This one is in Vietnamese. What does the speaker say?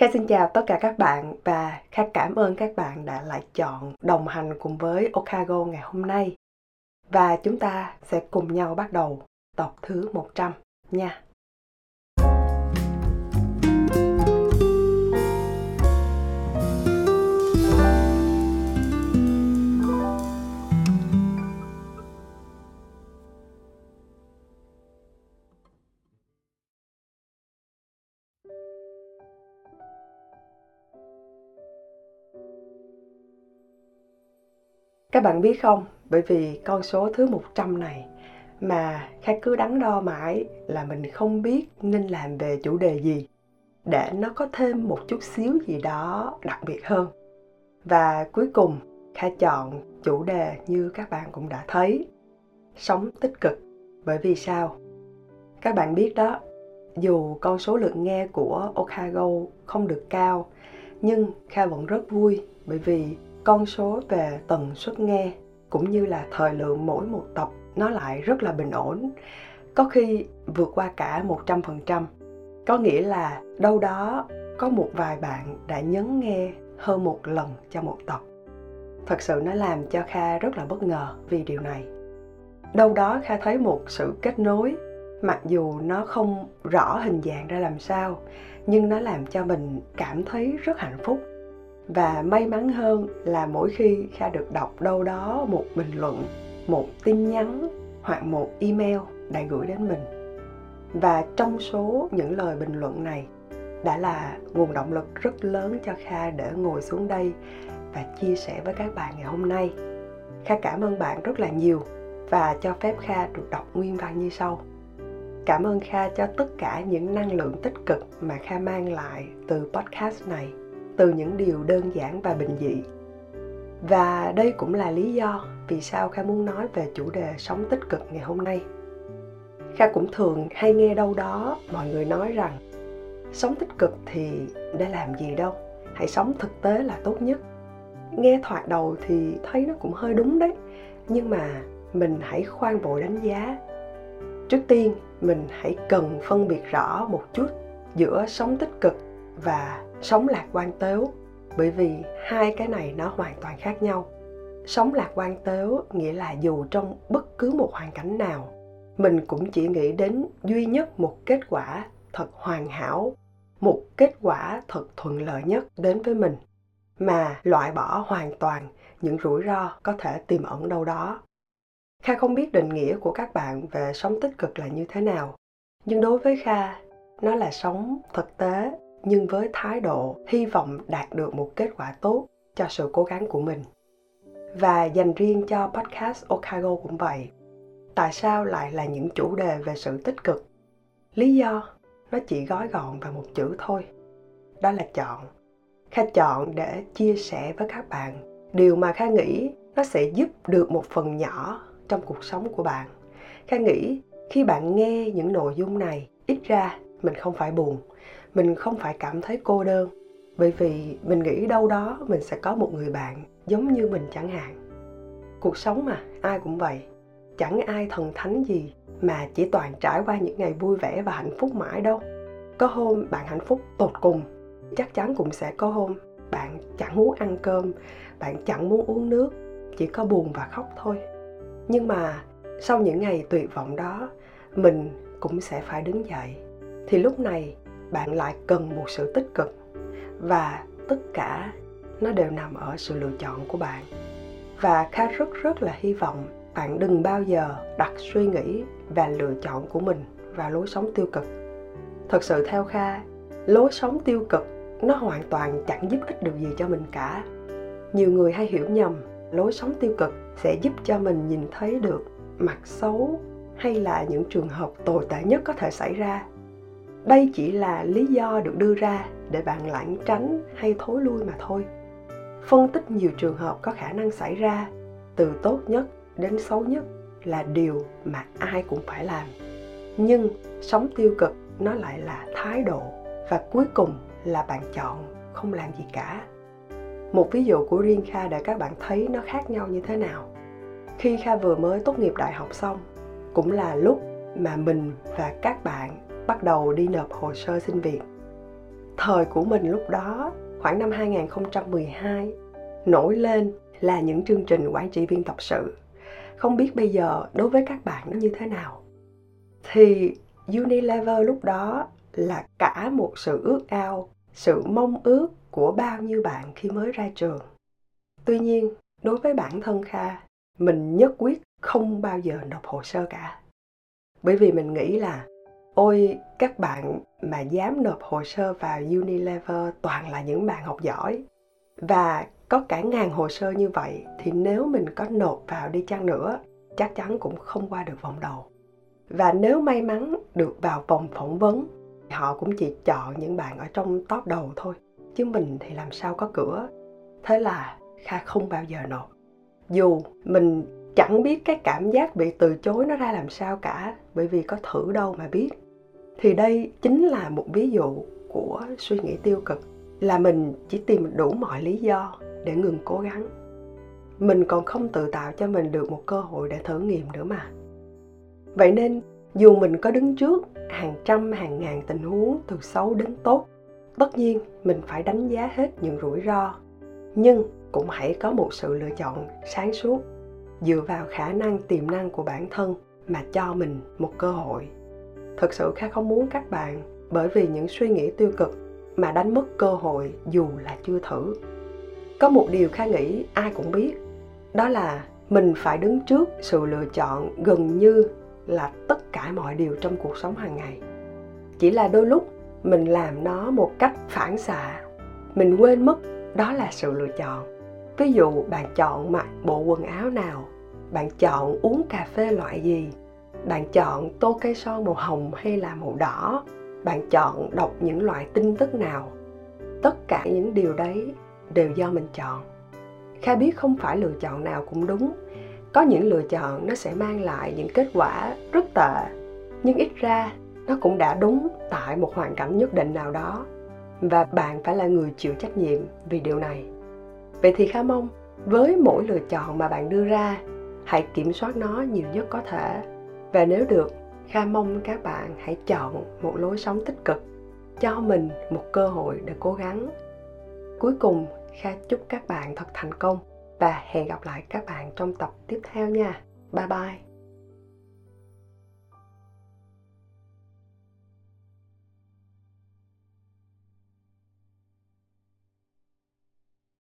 Kha, xin chào tất cả các bạn và Kha, cảm ơn các bạn đã lại chọn đồng hành cùng với Okago ngày hôm nay. Và chúng ta sẽ cùng nhau bắt đầu tập thứ 100 nha. Các bạn biết không, bởi vì con số thứ 100 này mà Kha cứ đắn đo mãi là mình không biết nên làm về chủ đề gì để nó có thêm một chút xíu gì đó đặc biệt hơn. Và cuối cùng Kha chọn chủ đề như các bạn cũng đã thấy, sống tích cực. Bởi vì sao? Các bạn biết đó, dù con số lượng nghe của Okago không được cao, nhưng Kha vẫn rất vui bởi vì con số về tần suất nghe cũng như là thời lượng mỗi một tập nó lại rất là bình ổn có khi vượt qua cả 100%. Có nghĩa là đâu đó có một vài bạn đã nhấn nghe hơn một lần cho một tập. Thật sự nó làm cho Kha rất là bất ngờ vì điều này. Đâu đó Kha thấy một sự kết nối, mặc dù nó không rõ hình dạng ra làm sao, nhưng nó làm cho mình cảm thấy rất hạnh phúc và may mắn hơn là mỗi khi kha được đọc đâu đó một bình luận, một tin nhắn hoặc một email đã gửi đến mình. Và trong số những lời bình luận này đã là nguồn động lực rất lớn cho kha để ngồi xuống đây và chia sẻ với các bạn ngày hôm nay. Kha cảm ơn bạn rất là nhiều và cho phép kha được đọc nguyên văn như sau. Cảm ơn kha cho tất cả những năng lượng tích cực mà kha mang lại từ podcast này từ những điều đơn giản và bình dị. Và đây cũng là lý do vì sao kha muốn nói về chủ đề sống tích cực ngày hôm nay. Kha cũng thường hay nghe đâu đó mọi người nói rằng, sống tích cực thì để làm gì đâu, hãy sống thực tế là tốt nhất. Nghe thoạt đầu thì thấy nó cũng hơi đúng đấy, nhưng mà mình hãy khoan vội đánh giá. Trước tiên, mình hãy cần phân biệt rõ một chút giữa sống tích cực và sống lạc quan tếu, bởi vì hai cái này nó hoàn toàn khác nhau. Sống lạc quan tếu nghĩa là dù trong bất cứ một hoàn cảnh nào, mình cũng chỉ nghĩ đến duy nhất một kết quả thật hoàn hảo, một kết quả thật thuận lợi nhất đến với mình, mà loại bỏ hoàn toàn những rủi ro có thể tiềm ẩn đâu đó. Kha không biết định nghĩa của các bạn về sống tích cực là như thế nào, nhưng đối với kha, nó là sống thực tế nhưng với thái độ hy vọng đạt được một kết quả tốt cho sự cố gắng của mình và dành riêng cho podcast Okago cũng vậy. Tại sao lại là những chủ đề về sự tích cực? Lý do nó chỉ gói gọn vào một chữ thôi. Đó là chọn. Kha chọn để chia sẻ với các bạn điều mà Kha nghĩ nó sẽ giúp được một phần nhỏ trong cuộc sống của bạn. Kha nghĩ khi bạn nghe những nội dung này, ít ra mình không phải buồn mình không phải cảm thấy cô đơn. Bởi vì mình nghĩ đâu đó mình sẽ có một người bạn giống như mình chẳng hạn. Cuộc sống mà, ai cũng vậy. Chẳng ai thần thánh gì mà chỉ toàn trải qua những ngày vui vẻ và hạnh phúc mãi đâu. Có hôm bạn hạnh phúc tột cùng, chắc chắn cũng sẽ có hôm bạn chẳng muốn ăn cơm, bạn chẳng muốn uống nước, chỉ có buồn và khóc thôi. Nhưng mà sau những ngày tuyệt vọng đó, mình cũng sẽ phải đứng dậy. Thì lúc này bạn lại cần một sự tích cực. Và tất cả nó đều nằm ở sự lựa chọn của bạn. Và kha rất rất là hy vọng bạn đừng bao giờ đặt suy nghĩ và lựa chọn của mình vào lối sống tiêu cực. Thật sự theo kha, lối sống tiêu cực nó hoàn toàn chẳng giúp ích được gì cho mình cả. Nhiều người hay hiểu nhầm, lối sống tiêu cực sẽ giúp cho mình nhìn thấy được mặt xấu hay là những trường hợp tồi tệ nhất có thể xảy ra đây chỉ là lý do được đưa ra để bạn lãng tránh hay thối lui mà thôi. Phân tích nhiều trường hợp có khả năng xảy ra, từ tốt nhất đến xấu nhất là điều mà ai cũng phải làm. Nhưng sống tiêu cực nó lại là thái độ và cuối cùng là bạn chọn không làm gì cả. Một ví dụ của riêng kha để các bạn thấy nó khác nhau như thế nào. Khi kha vừa mới tốt nghiệp đại học xong, cũng là lúc mà mình và các bạn bắt đầu đi nộp hồ sơ xin việc thời của mình lúc đó khoảng năm 2012 nổi lên là những chương trình quản trị viên tập sự. Không biết bây giờ đối với các bạn nó như thế nào. Thì Unilever lúc đó là cả một sự ước ao, sự mong ước của bao nhiêu bạn khi mới ra trường. Tuy nhiên, đối với bản thân Kha, mình nhất quyết không bao giờ nộp hồ sơ cả. Bởi vì mình nghĩ là ôi, các bạn mà dám nộp hồ sơ vào Unilever toàn là những bạn học giỏi. Và có cả ngàn hồ sơ như vậy thì nếu mình có nộp vào đi chăng nữa, chắc chắn cũng không qua được vòng đầu. Và nếu may mắn được vào vòng phỏng vấn họ cũng chỉ chọn những bạn ở trong top đầu thôi, chứ mình thì làm sao có cửa. Thế là kha không bao giờ nộp. Dù mình chẳng biết cái cảm giác bị từ chối nó ra làm sao cả, bởi vì có thử đâu mà biết. Thì đây chính là một ví dụ của suy nghĩ tiêu cực, là mình chỉ tìm đủ mọi lý do để ngừng cố gắng. Mình còn không tự tạo cho mình được một cơ hội để thử nghiệm nữa mà. Vậy nên, dù mình có đứng trước hàng trăm, hàng ngàn tình huống từ xấu đến tốt, tất nhiên mình phải đánh giá hết những rủi ro. Nhưng cũng hãy có một sự lựa chọn sáng suốt dựa vào khả năng tiềm năng của bản thân mà cho mình một cơ hội. Thực sự kha không muốn các bạn bởi vì những suy nghĩ tiêu cực mà đánh mất cơ hội dù là chưa thử. Có một điều kha nghĩ ai cũng biết, đó là mình phải đứng trước sự lựa chọn gần như là tất cả mọi điều trong cuộc sống hàng ngày. Chỉ là đôi lúc mình làm nó một cách phản xạ, mình quên mất đó là sự lựa chọn ví dụ bạn chọn mặc bộ quần áo nào? Bạn chọn uống cà phê loại gì? Bạn chọn tô cây son màu hồng hay là màu đỏ? Bạn chọn đọc những loại tin tức nào? Tất cả những điều đấy đều do mình chọn. Kha biết không phải lựa chọn nào cũng đúng. Có những lựa chọn nó sẽ mang lại những kết quả rất tệ, nhưng ít ra nó cũng đã đúng tại một hoàn cảnh nhất định nào đó. Và bạn phải là người chịu trách nhiệm vì điều này vậy thì kha mong với mỗi lựa chọn mà bạn đưa ra, hãy kiểm soát nó nhiều nhất có thể. Và nếu được, kha mong các bạn hãy chọn một lối sống tích cực, cho mình một cơ hội để cố gắng. Cuối cùng, kha chúc các bạn thật thành công và hẹn gặp lại các bạn trong tập tiếp theo nha. Bye bye.